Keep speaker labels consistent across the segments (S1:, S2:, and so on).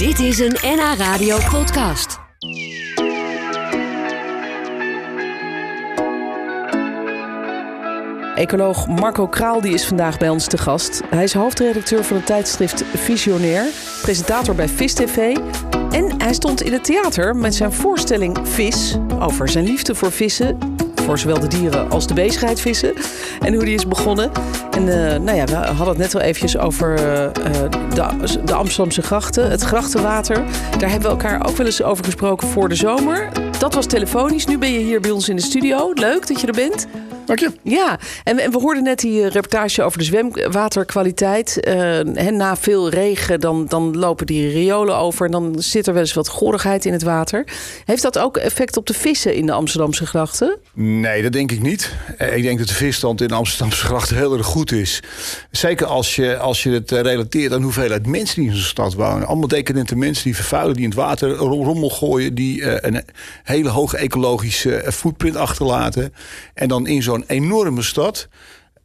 S1: Dit is een NH Radio podcast.
S2: Ecoloog Marco Kraal die is vandaag bij ons te gast. Hij is hoofdredacteur van het tijdschrift Visionair, presentator bij Vis TV. En hij stond in het theater met zijn voorstelling Vis over zijn liefde voor vissen. Voor zowel de dieren als de bezigheid vissen. En hoe die is begonnen. En eh, nou ja, we hadden het net al eventjes over eh, de, de Amsterdamse grachten, het grachtenwater. Daar hebben we elkaar ook wel eens over gesproken voor de zomer. Dat was telefonisch. Nu ben je hier bij ons in de studio. Leuk dat je er bent.
S3: Dank je.
S2: Ja, en, en we hoorden net die eh, reportage over de zwemwaterkwaliteit. Eh, en na veel regen, dan, dan lopen die riolen over en dan zit er wel eens wat gorigheid in het water. Heeft dat ook effect op de vissen in de Amsterdamse grachten?
S3: Nee, dat denk ik niet. Eh, Ik denk dat de visstand in de Amsterdamse gracht heel erg goed is. Zeker als je, als je het relateert aan hoeveelheid mensen die in zo'n stad wonen. Allemaal decadente mensen die vervuilen, die in het water ro- rommel gooien. Die een hele hoge ecologische footprint achterlaten. En dan in zo'n enorme stad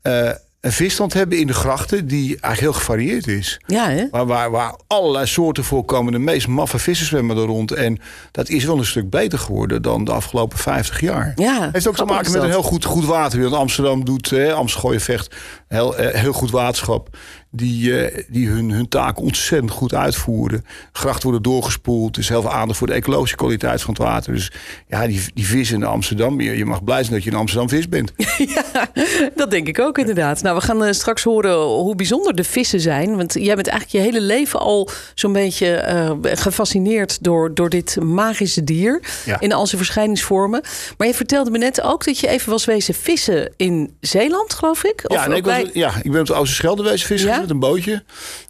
S3: eh, een visstand hebben in de grachten die eigenlijk heel gevarieerd is.
S2: Ja, hè?
S3: Waar, waar, waar allerlei soorten voorkomen. De meest maffe vissen zwemmen er rond. En dat is wel een stuk beter geworden dan de afgelopen 50 jaar.
S2: Ja,
S3: heeft ook te maken met een heel goed, goed water. Want Amsterdam doet, hè, Amsterdam vecht, heel, eh, heel goed waterschap. Die, eh, die hun, hun taken ontzettend goed uitvoeren. Grachten worden doorgespoeld. Er is heel veel aandacht voor de ecologische kwaliteit van het water. Dus ja, die, die vis in Amsterdam. Je, je mag blij zijn dat je in Amsterdam vis bent.
S2: Ja, dat denk ik ook inderdaad. Nou, we gaan eh, straks horen hoe bijzonder de vissen zijn. Want jij bent eigenlijk je hele leven al zo'n beetje eh, gefascineerd door, door dit magische dier.
S3: Ja.
S2: In al zijn verschijningsvormen. Maar je vertelde me net ook dat je even was wezen vissen in Zeeland, geloof ik. Of
S3: ja, nee, ik, was,
S2: bij-
S3: ja, ik ben op de Oosterschelde wezen vissen
S2: Ja?
S3: Met een bootje.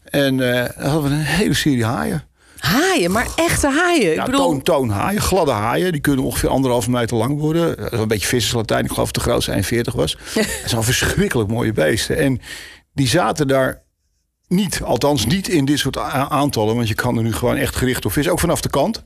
S3: En eh dan hadden we een hele serie haaien.
S2: Haaien, maar echte haaien.
S3: Ja,
S2: ik bedoel,
S3: toon, toonhaaien, gladde haaien. Die kunnen ongeveer anderhalve meter lang worden. Dat is een beetje visserslatijn. Ik geloof dat de grootste 41 was. Dat zijn verschrikkelijk mooie beesten. En die zaten daar niet, althans niet in dit soort aantallen. Want je kan er nu gewoon echt gericht op vissen. Ook vanaf de kant.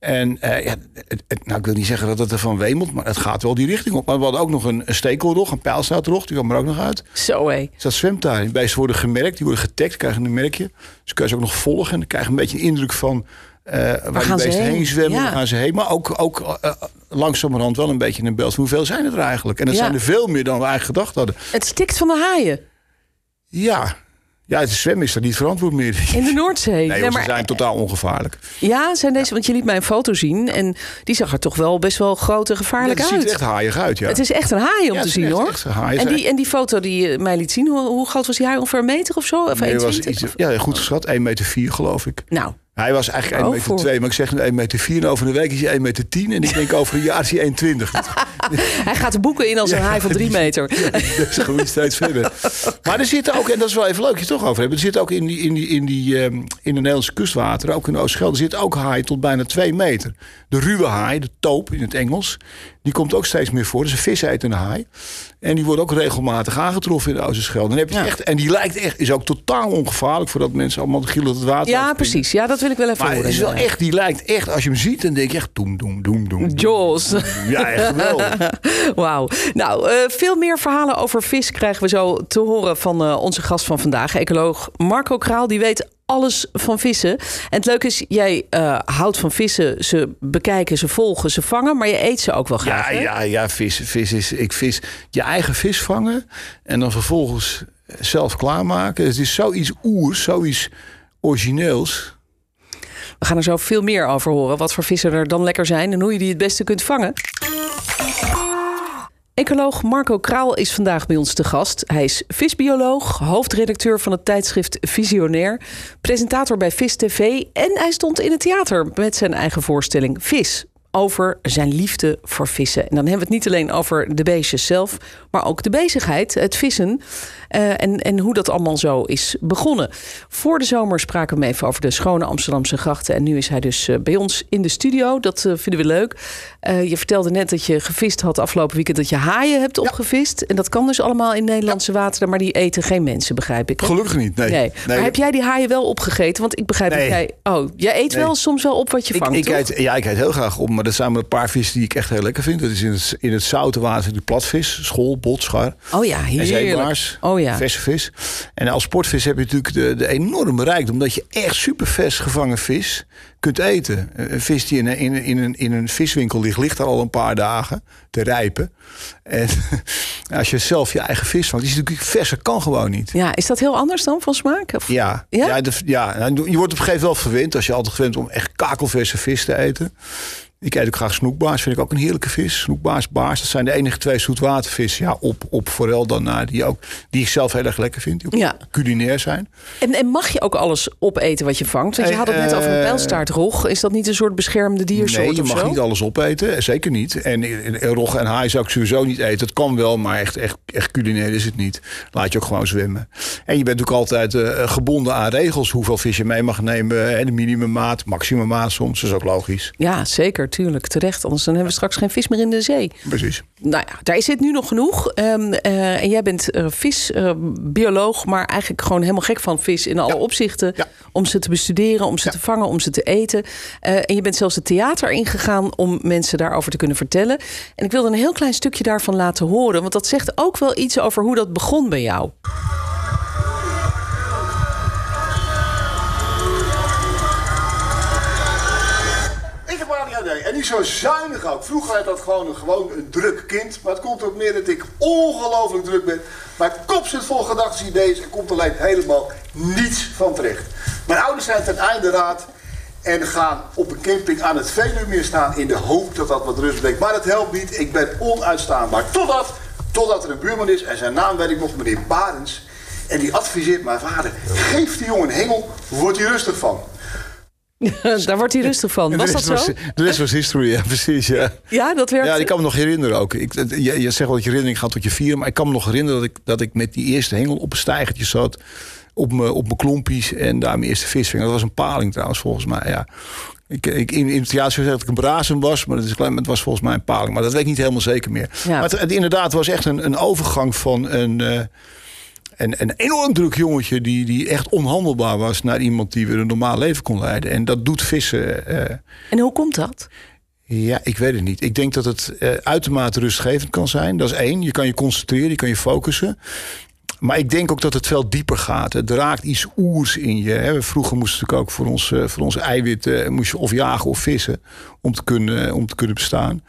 S3: En eh, ja, het, het- nou, ik wil niet zeggen dat het ervan wemelt, maar het gaat wel die richting op. Maar we hadden ook nog een, een stekelrog, een pijlstoutrog. Die kwam er ook nog uit.
S2: zo hé.
S3: Dus dat zwemt daar. Die beesten worden gemerkt, die worden getagd, krijgen een merkje. Dus kun je ze ook nog volgen en dan krijg je een beetje een indruk van eh, waar, die beesten heen,
S2: heen?
S3: zwemmen,
S2: Ja.
S3: waar gaan ze heen. Maar ook, ook eh, langzamerhand wel een beetje een beeld van hoeveel zijn het er eigenlijk. En dat
S2: Ja.
S3: zijn er veel meer dan we eigenlijk gedacht hadden.
S2: Het stikt van de haaien
S3: Ja, ja het zwemmen is daar niet verantwoord meer.
S2: in de Noordzee.
S3: Nee,
S2: Nee,
S3: want
S2: maar-
S3: ze zijn totaal ongevaarlijk.
S2: Ja, zijn deze, want je liet mij een foto zien en die zag er toch wel best wel groot en
S3: Ja,
S2: gevaarlijk
S3: het ziet
S2: uit.
S3: echt haaiig uit, ja.
S2: Het is echt een haai om
S3: Ja,
S2: te zien
S3: echt-
S2: hoor.
S3: echt haaien.
S2: en, die, en die foto die je mij liet zien, hoe, hoe groot was die haai? Ongeveer een meter of zo? Of
S3: Nee,
S2: 1,20?
S3: was iets, ja, goed geschat, 1,4 meter vier, geloof ik.
S2: Nou,
S3: Hij was eigenlijk 1,2
S2: Oh,
S3: meter,
S2: voor-
S3: twee, maar ik zeg nu 1,4 meter. Vier, en over een week is hij 1,10 meter. Tien, en ik denk over een jaar is hij 1,20
S2: hij gaat de boeken in als een haai van drie meter.
S3: Dat groeit steeds verder. Maar er zitten ook, en dat is wel even leuk je toch over hebben. Er zit ook in, die, in, die, in, die, ehm, in de Nederlandse kustwateren, ook in de Oostschelde, zit ook haaien tot bijna 2 meter. De ruwe haai, de toop in het Engels, die komt ook steeds meer voor. Dat is een visetende haai. En die wordt ook regelmatig aangetroffen in de Oosterschelde. Dan heb je
S2: Ja.
S3: echt, en die lijkt echt, is ook totaal ongevaarlijk voordat mensen allemaal gillend het water
S2: Ja, precies. Ja, dat wil ik wel even
S3: Maar het is wel echt, die lijkt echt, als je hem ziet, dan denk je echt doem, doem, doem, doem.
S2: Jaws.
S3: Ja, echt geweldig.
S2: Wauw. Nou, eh, veel meer verhalen over vis krijgen we zo te horen van eh, onze gast van vandaag, ecoloog Marco Kraal. Die weet alles van vissen. En het leuke is, jij eh, houdt van vissen. Ze bekijken, ze volgen, ze vangen, maar je eet ze ook wel graag.
S3: Ja,
S2: hè?
S3: ja, ja, vis, vis is. Ik vis je eigen vis vangen en dan vervolgens zelf klaarmaken. Het is zoiets oers, zoiets origineels.
S2: We gaan er zo veel meer over horen. Wat voor vissen er dan lekker zijn en hoe je die het beste kunt vangen. Ecoloog Marco Kraal is vandaag bij ons te gast. Hij is visbioloog, hoofdredacteur van het tijdschrift Visionair, presentator bij Vis TV en hij stond in het theater met zijn eigen voorstelling Vis. Over zijn liefde voor vissen. En dan hebben we het niet alleen over de beestjes zelf, maar ook de bezigheid, het vissen. eh, en, en hoe dat allemaal zo is begonnen. Voor de zomer spraken we hem even over de schone Amsterdamse grachten. En nu is hij dus eh, bij ons in de studio. Dat eh, vinden we leuk. Je vertelde net dat je gevist had afgelopen weekend. Dat je haaien hebt opgevist. En dat kan dus allemaal in Nederlandse wateren. Maar die eten geen mensen, begrijp ik. hè?
S3: Gelukkig niet. Nee.
S2: Nee. Maar heb jij die haaien wel opgegeten? Want ik begrijp dat jij... Oh, jij eet wel soms wel op wat je
S3: ik,
S2: vangt,
S3: ik eet, ja, ik eet heel graag om maar dat zijn maar een paar vissen die ik echt heel lekker vind. Dat is in het, in het zoute water de platvis, school, bot, schar.
S2: Oh ja,
S3: En
S2: heerlijk.
S3: zeebaars,
S2: Oh ja.
S3: verse vis. En als sportvis heb je natuurlijk de, de enorme rijkdom... dat je echt super vers gevangen vis kunt eten. Een vis die in, een- in, in, een, in een viswinkel ligt... ligt daar al een paar dagen te rijpen. En als je zelf je eigen vis vangt... die is natuurlijk verser, kan gewoon niet.
S2: Ja, is dat heel anders dan van smaak? Of-
S3: Ja,
S2: Ja?
S3: ja? de- ja nou, je wordt op een gegeven moment wel verwend... als je altijd gewend bent om echt kakelverse vis te eten. Ik eet ook graag snoekbaars, vind ik ook een heerlijke vis. Snoekbaars, baars, dat zijn de enige twee zoetwatervissen. Ja, op, op forel daarna, die, ook, die ik zelf heel erg lekker vind. Die ook
S2: Ja.
S3: culinair zijn.
S2: En, en mag je ook alles opeten wat je vangt? Want je
S3: Eh,
S2: had het net over een
S3: eh,
S2: pijlstaartrog. Is dat niet een soort beschermde diersoort
S3: Nee, je mag niet alles opeten. Zeker niet. En, en, en rogge en haai zou ik sowieso niet eten. Het kan wel, maar echt, echt, echt culinair is het niet. Laat je ook gewoon zwemmen. En je bent natuurlijk altijd eh, gebonden aan regels. Hoeveel vis je mee mag nemen. En de minimummaat, maximummaat soms. Dat is ook logisch.
S2: Ja, zeker, tuurlijk. Terecht. Anders dan hebben we straks geen vis meer in de zee.
S3: Precies.
S2: Nou ja, daar zit nu nog genoeg. Ehm, eh, en jij bent eh, visbioloog, maar eigenlijk gewoon helemaal gek van vis in alle
S3: Ja.
S2: opzichten.
S3: Ja.
S2: Om ze te bestuderen, om ze
S3: Ja.
S2: te vangen, om ze te eten. Eh, en je bent zelfs het theater ingegaan om mensen daarover te kunnen vertellen. En ik wilde een heel klein stukje daarvan laten horen, want dat zegt ook wel iets over hoe dat begon bij jou.
S4: Zo zuinig ook. Vroeger had dat gewoon een, gewoon een druk kind. Maar het komt ook meer dat ik ongelooflijk druk ben. Mijn kop zit vol gedachten, ideeën en komt alleen helemaal niets van terecht. Mijn ouders zijn ten einde raad en gaan op een camping aan het Veluwemeer staan in de hoop dat dat wat rust brengt. Maar dat helpt niet, ik ben onuitstaanbaar. Totdat, totdat er een buurman is en zijn naam weet ik nog, meneer Barens. En die adviseert mijn vader, geef die jongen een hengel, wordt hij rustig van.
S2: Daar wordt hij rustig van. Was
S3: de
S2: dat
S3: rest
S2: zo?
S3: de rest was history, ja, precies. Ja.
S2: Ja, dat werkt.
S3: Ja, ik kan me nog herinneren ook. Ik, je, je zegt wel dat je herinnering gaat tot je vieren. Maar ik kan me nog herinneren dat ik, dat ik met die eerste hengel op een stijgertje zat. Op mijn op mijn klompies en daar mijn eerste vis ving. Dat was een paling trouwens, volgens mij. Ja. Ik, ik, in, in het theater zou zeggen dat ik een brazen was. Maar dat is, klein- het was volgens mij een paling. Maar dat weet ik niet helemaal zeker meer.
S2: Ja.
S3: Maar het, het inderdaad was echt een, een overgang van een... eh, een, een enorm druk jongetje die, die echt onhandelbaar was... naar iemand die weer een normaal leven kon leiden. En dat doet vissen... eh,
S2: En hoe komt dat?
S3: ja, ik weet het niet. Ik denk dat het eh, uitermate rustgevend kan zijn. Dat is één. Je kan je concentreren, je kan je focussen. Maar ik denk ook dat het veel dieper gaat. Het raakt iets oers in je. Hè. Vroeger moesten natuurlijk ook voor ons, eh, voor onze eiwitten... moest je of jagen of vissen om te kunnen, om te kunnen bestaan.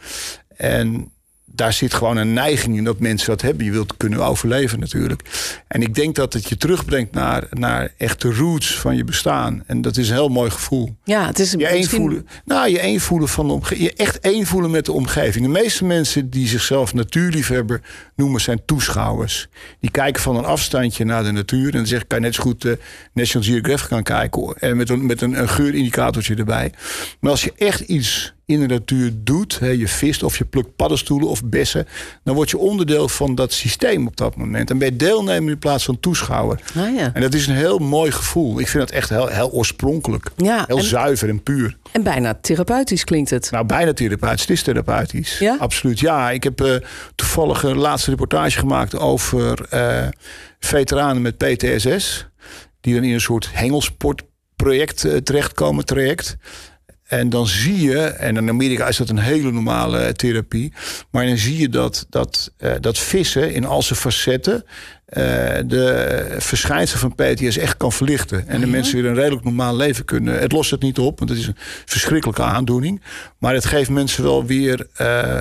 S3: En daar zit gewoon een neiging in dat mensen dat hebben. Je wilt kunnen overleven natuurlijk. En ik denk dat het je terugbrengt naar, naar echt de roots van je bestaan. En dat is een heel mooi gevoel.
S2: Ja, het is
S3: Je
S2: misschien-
S3: één voelen, nou, je één voelen van de omgeving. Je echt één voelen met de omgeving. De meeste mensen die zichzelf natuurliefhebber noemen, zijn toeschouwers. Die kijken van een afstandje naar de natuur. En dan zeg ik, kan je net zo goed eh, National Geographic gaan kijken. hoor. En met een, met een, een geurindicatortje erbij. Maar als je echt iets in de natuur doet, hè, je vist of je plukt paddenstoelen of bessen, dan word je onderdeel van dat systeem op dat moment. En ben je deelnemer in plaats van toeschouwer.
S2: Ah, ja.
S3: En dat is een heel mooi gevoel. Ik vind dat echt heel, heel oorspronkelijk.
S2: Ja,
S3: heel
S2: en-
S3: zuiver en puur.
S2: En bijna therapeutisch klinkt het.
S3: Nou, bijna therapeutisch. Het is therapeutisch.
S2: Ja?
S3: Absoluut. Ja, ik heb eh, toevallig een laatste reportage gemaakt over eh, veteranen met PTSS. Die dan in een soort hengelsportproject eh, terechtkomen, traject. En dan zie je, en in Amerika is dat een hele normale therapie. Maar dan zie je dat, dat, eh, dat vissen in al zijn facetten. eh, de verschijnselen van PTSS echt kan verlichten. En de mensen weer een redelijk normaal leven kunnen. Het lost het niet op, want het is een verschrikkelijke aandoening. Maar het geeft mensen wel weer eh,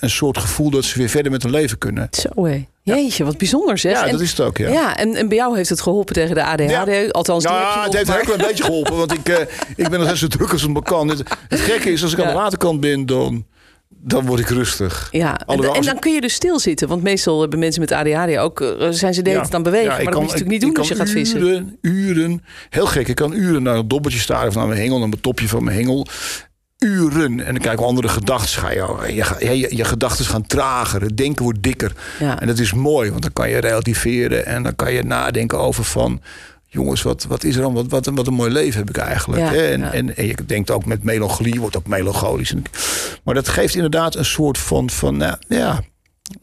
S3: een soort gevoel dat ze weer verder met hun leven kunnen.
S2: Zo hé. Jeetje, wat bijzonder zeg.
S3: Ja,
S2: En-
S3: dat is het ook, ja.
S2: Ja, en, en bij jou heeft het geholpen tegen de ADHD. Althans, die heb je
S3: Ja, het heeft
S2: maar-
S3: ook wel een beetje geholpen. Want ik, eh, ik ben nog steeds zo druk als het maar kan. Het, het gekke is, als ik aan
S2: Ja.
S3: de waterkant ben, dan, dan word ik rustig.
S2: Ja, en,
S3: Alhoewel,
S2: en dan kun je dus stilzitten. Want meestal hebben mensen met ADHD ook... eh, zijn ze de hele het bewegen.
S3: Ja,
S2: maar dat moet je
S3: kan-
S2: natuurlijk niet doen als je gaat vissen.
S3: Uren, uren, heel gek. Ik kan uren naar een dobbeltje staan of naar mijn hengel, naar mijn topje van mijn hengel. Uren. En dan kijk andere gedachten. Ga je, je, je, gedachten gaan trager. Het denken wordt dikker.
S2: Ja.
S3: En dat is mooi, want dan kan je relativeren. En dan kan je nadenken over van... Jongens, wat, wat is er dan? Wat, wat, wat een mooi leven heb ik eigenlijk.
S2: Ja?
S3: En,
S2: ja.
S3: en, en je denkt ook met melancholie, wordt ook melancholisch. Maar dat geeft inderdaad een soort van, van nou, ja,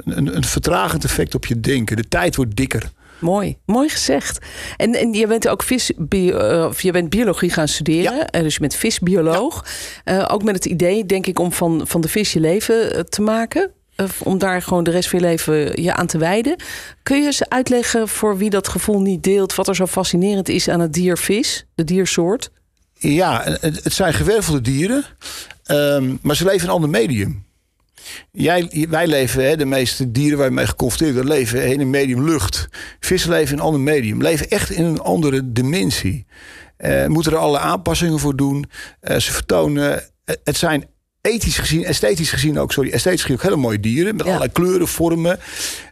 S3: een, een vertragend effect op je denken. De tijd wordt dikker.
S2: Mooi, mooi gezegd. En, en je bent ook vis, bio, uh, of je bent biologie gaan studeren,
S3: Ja.
S2: eh, dus je bent visbioloog. Eh, ook met het idee, denk ik, om van, van de vis je leven eh, te maken. Eh, om daar gewoon de rest van je leven je aan te wijden. Kun je eens uitleggen voor wie dat gevoel niet deelt, wat er zo fascinerend is aan het dier vis, de diersoort?
S3: Ja, het, het zijn gewervelde dieren, ehm, maar ze leven in een ander medium. Wij leven, hè, de meeste dieren waar je mee geconfronteerd wordt, leven in een medium lucht. Vissen leven in een ander medium, leven echt in een andere dimensie. Eh, moeten er alle aanpassingen voor doen. Eh, ze vertonen, eh, het zijn ethisch gezien, esthetisch gezien ook, sorry, esthetisch gezien ook hele mooie dieren. Met
S2: Ja.
S3: allerlei kleuren, vormen.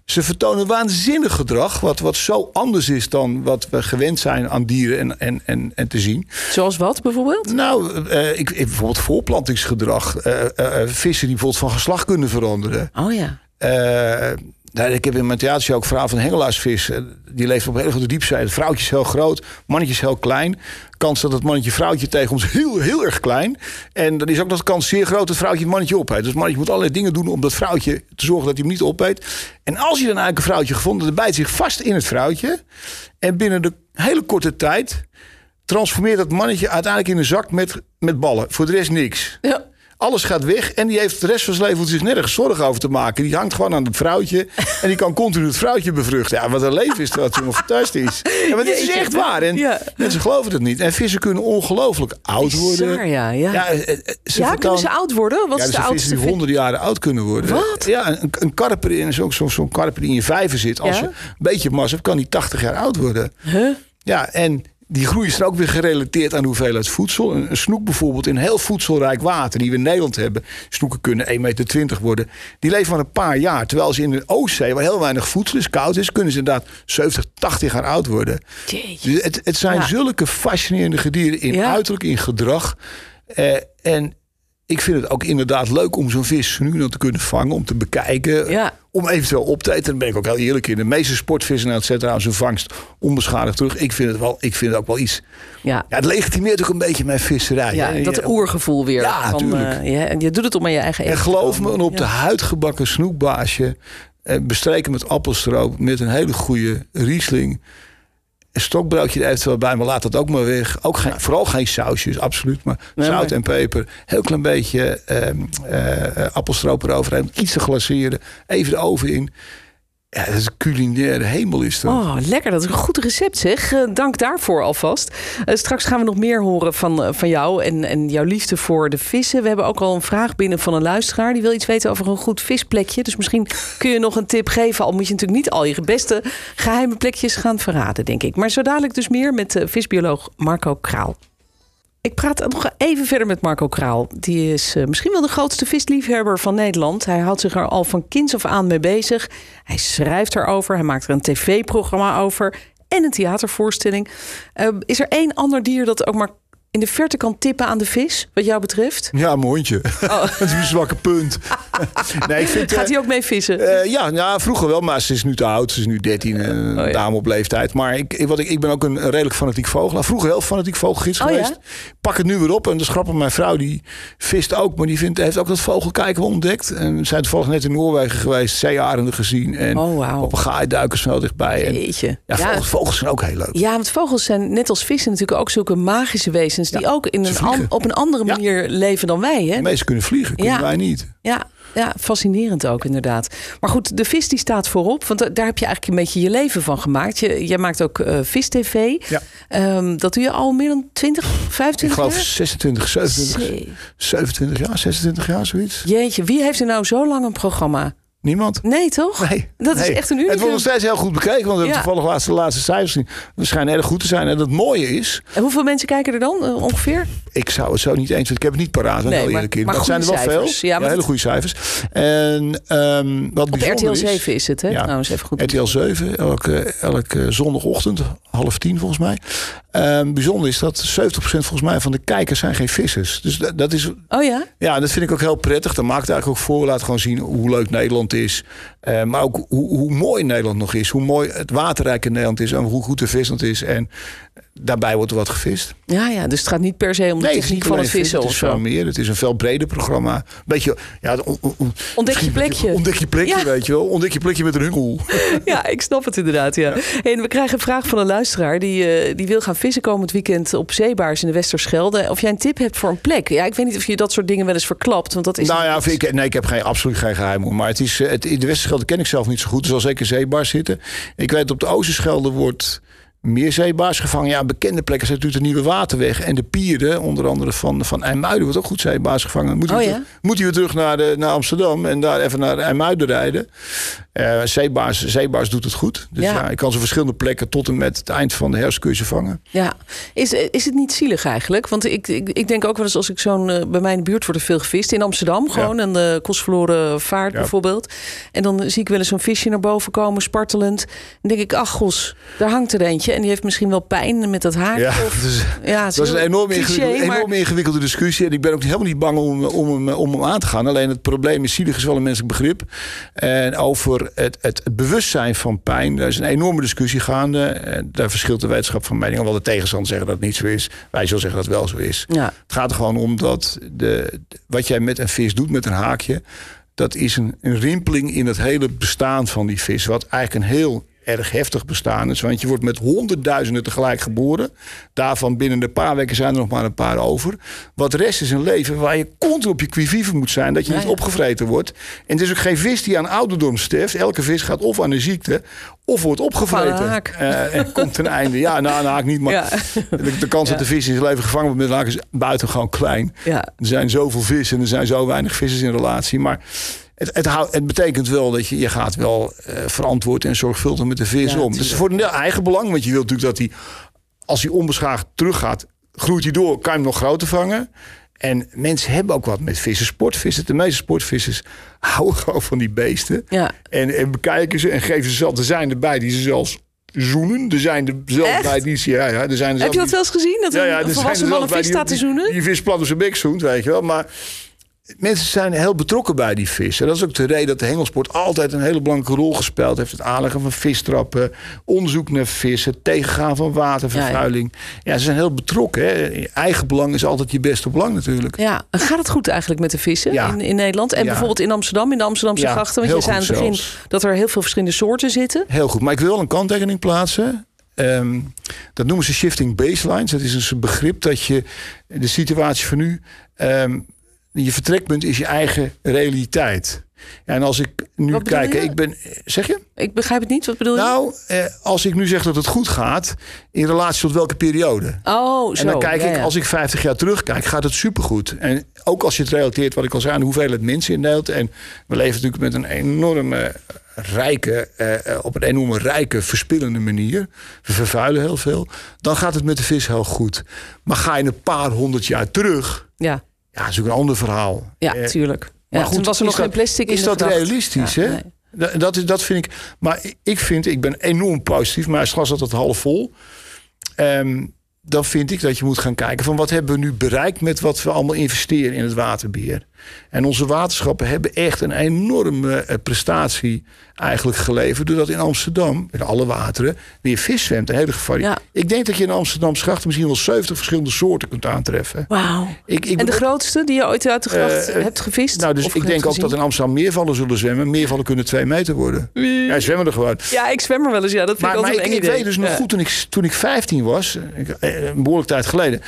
S3: Ze vertonen waanzinnig gedrag, wat, wat zo anders is dan wat we gewend zijn aan dieren en, en, en, en te zien.
S2: Zoals wat bijvoorbeeld?
S3: Nou, eh, ik, bijvoorbeeld voorplantingsgedrag. eh, eh, eh, vissen die bijvoorbeeld van geslacht kunnen veranderen.
S2: Oh ja.
S3: Eh, nou, ik heb in mijn theatershow ook verhaal van hengelaarsvis. Eh, Die leeft op een hele grote diepzee. Het vrouwtje is heel groot, mannetje is heel klein. Kans dat het mannetje vrouwtje tegen ons heel, heel erg klein. En dan is ook nog de kans zeer groot dat vrouwtje het mannetje opeet. Dus het mannetje moet allerlei dingen doen om dat vrouwtje te zorgen dat hij hem niet opeet. En als je dan eigenlijk een vrouwtje gevonden, dan bijt zich vast in het vrouwtje. En binnen de hele korte tijd transformeert dat mannetje uiteindelijk in een zak met, met ballen. Voor de rest niks.
S2: ja.
S3: Alles gaat weg en die heeft de rest van zijn leven zich nergens zorgen over te maken. Die hangt gewoon aan het vrouwtje en die kan continu het vrouwtje bevruchten. Ja, wat een leven is dat, jongen. Fantastisch. Ja, maar dit is echt waar. En
S2: Ja.
S3: mensen geloven het niet. En vissen kunnen ongelooflijk oud worden.
S2: Bizar, ja, ja.
S3: Ja, eh, eh, ze
S2: ja, kunnen ze oud worden? Wat
S3: ja,
S2: is
S3: er
S2: de
S3: zijn vissen
S2: oudste
S3: die honderden jaren oud kunnen worden.
S2: Wat?
S3: Ja, een, een karper in zo'n zo, zo'n karper die in je vijver zit. Als je een beetje massa hebt, kan die 80 jaar oud worden.
S2: Huh?
S3: Ja, en die groei is er ook weer gerelateerd aan de hoeveelheid voedsel. Een, snoek bijvoorbeeld in heel voedselrijk water, die we in Nederland hebben. Snoeken kunnen 1,20 meter worden. Die leven maar een paar jaar. Terwijl ze in de Oostzee, waar heel weinig voedsel is, koud is, kunnen ze inderdaad 70, 80 jaar oud worden. Dus het, het zijn
S2: Ja.
S3: zulke fascinerende gedieren in
S2: Ja.
S3: uiterlijk, in gedrag. Eh, en ik vind het ook inderdaad leuk om zo'n vis nu dan te kunnen vangen, om te bekijken.
S2: Ja.
S3: Om eventueel op te eten. Daar ben ik ook heel eerlijk in. De meeste sportvissen nou, zetten trouwens hun vangst onbeschadigd terug. Ik vind het, wel, ik vind het ook wel iets.
S2: Ja.
S3: Ja, het legitimeert ook een beetje mijn visserij.
S2: Ja,
S3: hè.
S2: dat
S3: Je-
S2: oergevoel weer.
S3: Ja,
S2: van,
S3: tuurlijk.
S2: eh, ja, en je doet het om aan je eigen
S3: En geloof me, een op de huid gebakken snoekbaasje. Eh, bestreken met appelstroop. Met een hele goede riesling. Een stokbroodje er eventueel bij, maar laat dat ook maar weg. Ook geen, vooral geen sausjes, absoluut. Maar
S2: Nee,
S3: zout en peper. Heel klein beetje ehm, eh, eh, appelstroop eroverheen. Iets te glaceren. Even de oven in. Ja, dat is culinaire hemel is dat.
S2: Oh, lekker. Dat is een goed recept zeg. Eh, dank daarvoor alvast. Eh, straks gaan we nog meer horen van, eh, van jou en, en jouw liefde voor de vissen. We hebben ook al een vraag binnen van een luisteraar. Die wil iets weten over een goed visplekje. Dus misschien kun je nog een tip geven. Al moet je natuurlijk niet al je beste geheime plekjes gaan verraden, denk ik. Maar zo dadelijk dus meer met visbioloog Marco Kraal. Ik praat nog even verder met Marco Kraal. Die is eh, misschien wel de grootste visliefhebber van Nederland. Hij houdt zich er al van kinds af aan mee bezig. Hij schrijft erover, hij maakt er een tv-programma over en een theatervoorstelling. Eh, is er één ander dier dat ook maar in de verte kan tippen aan de vis, wat jou betreft?
S3: Ja, een hondje. dat is een zwakke punt. nee, ik vind,
S2: Oh. Gaat
S3: eh,
S2: hij ook mee vissen?
S3: Eh, ja, ja, vroeger wel, maar ze is nu te oud. Ze is nu 13, een
S2: Oh, ja.
S3: dame op leeftijd. Maar ik, wat ik, ik ben ook een, redelijk fanatiek vogelaar. Vroeger heel fanatiek vogelgids
S2: Oh,
S3: geweest.
S2: ja?
S3: Pak het nu weer op. En is grappig, mijn vrouw die vist ook. Maar die vindt, heeft ook dat vogelkijken ontdekt. En we zijn toevallig net in Noorwegen geweest. Zeearenden gezien. En
S2: Oh, wauw.
S3: papegaaiduikers wel dichtbij. En,
S2: Jeetje.
S3: ja,
S2: Ja.
S3: vogels, vogels zijn ook heel leuk.
S2: Ja, want vogels zijn net als vissen natuurlijk ook zulke magische wezens... die
S3: Ja,
S2: ook in een an- op een andere
S3: Ja.
S2: manier leven dan wij. Hè?
S3: De meesten kunnen vliegen, kunnen
S2: Ja.
S3: wij niet.
S2: Ja, ja, fascinerend ook inderdaad. Maar goed, de vis die staat voorop. Want da- daar heb je eigenlijk een beetje je leven van gemaakt. Je, jij maakt ook eh vis-tv.
S3: Ja.
S2: Ehm, dat doe je al meer dan 20, 25
S3: Ik geloof
S2: jaar?
S3: 26, 27,
S2: Zee.
S3: 27 jaar, 26 jaar, zoiets.
S2: Jeetje, wie heeft er nou zo lang een programma?
S3: Niemand?
S2: Nee, toch?
S3: Nee,
S2: Dat is echt een
S3: Het wordt nog steeds heel goed bekeken, want we hebben toevallig laatste, de laatste cijfers zien. We schijnen erg goed te zijn. En het mooie is,
S2: En hoeveel mensen kijken er dan eh, ongeveer?
S3: ik zou het zo niet eens, ik heb het niet paraat,
S2: Nee,
S3: heel
S2: maar-
S3: eerlijk in.
S2: maar
S3: het zijn er wel
S2: cijfers.
S3: veel.
S2: Ja,
S3: hele
S2: dat-
S3: goede cijfers. En ehm, wat
S2: Op
S3: bijzonder
S2: RTL 7
S3: is,
S2: is het, hè?
S3: Ja.
S2: Trouwens, even goed.
S3: RTL 7, elke, elke zondagochtend, half tien volgens mij. Ehm, bijzonder is dat 70% volgens mij van de kijkers zijn geen vissers. Dus dat, dat is
S2: Oh ja?
S3: ja, dat vind ik ook heel prettig. Dat maakt eigenlijk ook voor. Laat gewoon zien hoe leuk Nederland is. Eh, maar ook hoe, hoe mooi Nederland nog is. Hoe mooi het waterrijk in Nederland is. En hoe goed de visland is. En daarbij wordt er wat gevist.
S2: Ja, ja, dus het gaat niet per se om de techniek van het vissen
S3: Het
S2: of zo.
S3: meer. Het is een veel breder programma. Beetje, ja, on- on- on-
S2: Ontdek je plekje.
S3: Ontdek je plekje,
S2: Ja.
S3: weet je wel. Ontdek je plekje met een hungel.
S2: Ja, ik snap het inderdaad. Ja. En we krijgen een vraag van een luisteraar die, eh, die wil gaan vissen komend weekend op zeebaars in de Westerschelde. Of jij een tip hebt voor een plek? Ja, ik weet niet of je dat soort dingen wel eens verklapt, want dat is.
S3: Nou ja, ik, nee, ik heb geen, absoluut geen geheim. Maar het is, eh, het, in de Westerschelde ken ik zelf niet zo goed. Er zal zeker zeebaars zitten. Ik weet op de Oosterschelde wordt meer zeebaars gevangen. Ja, bekende plekken zijn natuurlijk de Nieuwe Waterweg. En de pieren, onder andere van, van IJmuiden, wordt ook goed zeebaars gevangen. Moet
S2: Oh
S3: hij
S2: ja?
S3: weer, moet hij weer terug naar, de, naar Amsterdam en daar even naar IJmuiden rijden. Eh zeebaars, zeebaars doet het goed. Dus
S2: Ja.
S3: ja. ik kan ze verschillende plekken tot en met het eind van de herfst kun je ze vangen.
S2: Ja, is, is het niet zielig eigenlijk? Want ik, ik, ik denk ook wel eens als ik zo'n. eh, bij mij in de buurt wordt er veel gevist. In Amsterdam gewoon. En de kostverloren vaart bijvoorbeeld. En dan zie ik wel eens zo'n visje naar boven komen, spartelend. Dan denk ik, ach gos, daar hangt er eentje. En die heeft misschien wel pijn met dat haar.
S3: Ja,
S2: Of-
S3: dus,
S2: ja,
S3: Dat is een enorm ingewikkelde,
S2: maar-
S3: enorm ingewikkelde discussie. En ik ben ook helemaal niet bang om, om, hem, om hem aan te gaan. Alleen het probleem is zielig is wel een menselijk begrip. En over het, het, het bewustzijn van pijn. Daar is een enorme discussie gaande. En daar verschilt de wetenschap van mening. Alhoewel de tegenstander zeggen dat het niet zo is. Wij zullen zeggen dat het wel zo is.
S2: Ja.
S3: Het gaat er gewoon om dat de, wat jij met een vis doet, met een haakje. Dat is een, een rimpeling in het hele bestaan van die vis. Wat eigenlijk een heel erg heftig bestaan is. Want je wordt met honderdduizenden tegelijk geboren. Daarvan binnen een paar weken zijn er nog maar een paar over. Wat rest is een leven waar je continu op je quivive moet zijn. Dat je
S2: Ja,
S3: niet
S2: ja.
S3: opgevreten wordt. En het is ook geen vis die aan ouderdom sterft. Elke vis gaat of aan een ziekte of wordt opgevreten.
S2: een.
S3: Eh, en komt ten einde. Ja, nou, een haak niet. Maar
S2: Ja.
S3: de, de kans dat de vis in zijn leven gevangen wordt met een haak is buitengewoon klein.
S2: Ja.
S3: Er zijn zoveel vissen en er zijn zo weinig vissers in relatie. Maar het, het, houdt- het betekent wel dat je, je gaat wel eh, verantwoord en zorgvuldig met de vis
S2: Ja,
S3: om. Dus voor een eigen belang. Want je wilt natuurlijk dat hij, als hij onbeschaagd teruggaat, groeit hij door, kan je hem nog groter vangen. En mensen hebben ook wat met vissen. Sportvissen, de meeste sportvissers houden gewoon van die beesten.
S2: Ja.
S3: En, en bekijken ze en geven ze zelf. Er zijn erbij die ze zelfs zoenen. Er zijn er
S2: Echt?
S3: bij die... Ja, ja, er zijn er
S2: Heb je dat
S3: zelfs
S2: wel eens gezien? Dat
S3: ja,
S2: een,
S3: ja,
S2: een
S3: zijn
S2: volwassen man een vis
S3: die-
S2: staat te
S3: die-
S2: zoenen?
S3: Die vis plat op zijn bek zoent, weet je wel. Maar mensen zijn heel betrokken bij die vis. En dat is ook de reden dat de hengelsport altijd een hele belangrijke rol gespeeld heeft. Het aanleggen van vistrappen, onderzoek naar vissen, het tegengaan van watervervuiling. Ja, ze zijn heel betrokken. Hè. Eigen belang is altijd je beste belang natuurlijk.
S2: Ja, en gaat het goed eigenlijk met de vissen
S3: Ja.
S2: in, in Nederland? En bijvoorbeeld in Amsterdam, in de Amsterdamse grachten? Want je zei aan het begin
S3: zelfs.
S2: dat er heel veel verschillende soorten zitten.
S3: Heel goed, maar ik wil wel een kanttekening plaatsen. Ehm, dat noemen ze shifting baselines. Dat is een begrip dat je de situatie van nu. ehm, je vertrekpunt is je eigen realiteit. En als ik nu kijk, ik ben. Zeg je?
S2: Ik begrijp het niet, wat bedoel je?
S3: Nou, eh, als ik nu zeg dat het goed gaat, in relatie tot welke periode?
S2: oh, zo.
S3: En dan kijk
S2: ja,
S3: ik,
S2: ja.
S3: als ik 50 jaar terugkijk, gaat het supergoed. En ook als je het relateert, wat ik al zei, aan de hoeveelheid mensen in Nederland. En we leven natuurlijk met een enorme rijke, eh, eh, op een enorme rijke, verspillende manier. We vervuilen heel veel. Dan gaat het met de vis heel goed. Maar ga je een paar honderd jaar terug,
S2: Ja,
S3: ja, dat is ook een ander verhaal.
S2: ja
S3: Eh,
S2: tuurlijk. Ja,
S3: maar goed,
S2: toen was er nog geen plastic in
S3: Is dat realistisch,
S2: Ja,
S3: hè?
S2: nee.
S3: Dat, is, dat vind ik. Maar ik vind, ik ben enorm positief, maar het glas altijd half vol. Ehm, dan vind ik dat je moet gaan kijken van wat hebben we nu bereikt met wat we allemaal investeren in het waterbeheer. En onze waterschappen hebben echt een enorme eh, prestatie eigenlijk geleverd. Doordat in Amsterdam, met alle wateren, weer vis zwemt. Een hele gevarieerd.
S2: Ja.
S3: Ik denk dat je in Amsterdam grachten misschien wel 70 verschillende soorten kunt aantreffen.
S2: Wauw.
S3: Ik, ik
S2: En de grootste die je ooit uit de gracht
S3: Eh,
S2: hebt gevist?
S3: nou, dus ik denk ook dat in Amsterdam meervallen zullen zwemmen. Meervallen kunnen twee meter worden. Ja, zwemmen er gewoon.
S2: Ja, ik zwem er wel eens. Ja, dat vind
S3: Maar,
S2: ik altijd
S3: ik,
S2: een
S3: ik
S2: eng idee.
S3: weet dus nog
S2: Ja.
S3: goed, toen ik, toen ik 15 was, ik, eh, een behoorlijk tijd geleden.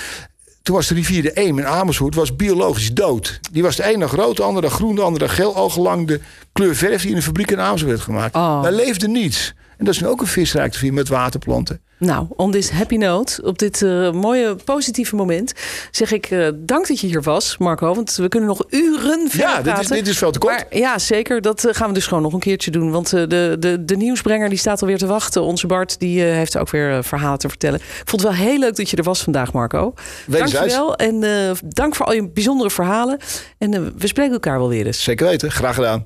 S3: Toen was de rivier de Eem in Amersfoort was biologisch dood. Die was de ene dag rood, de andere dag groen, de andere dag geel. Al gelang de kleur verf die in de fabriek in Amersfoort werd gemaakt.
S2: Oh.
S3: Daar leefde niets. En dat is nu ook een visrijk rivier met waterplanten.
S2: Nou, on this happy note, op dit eh, mooie positieve moment, zeg ik eh, dank dat je hier was, Marco. Want we kunnen nog uren verder
S3: Ja, dit is, dit is veel te kort.
S2: Maar ja, zeker. Dat eh, gaan we dus gewoon nog een keertje doen. Want de, de, de nieuwsbrenger die staat alweer te wachten. Onze Bart die heeft ook weer verhalen te vertellen. Ik vond het wel heel leuk dat je er was vandaag, Marco.
S3: Wederzijds.
S2: Dankjewel. En eh, dank voor al je bijzondere verhalen. En we spreken elkaar wel weer eens.
S3: Zeker weten, graag gedaan.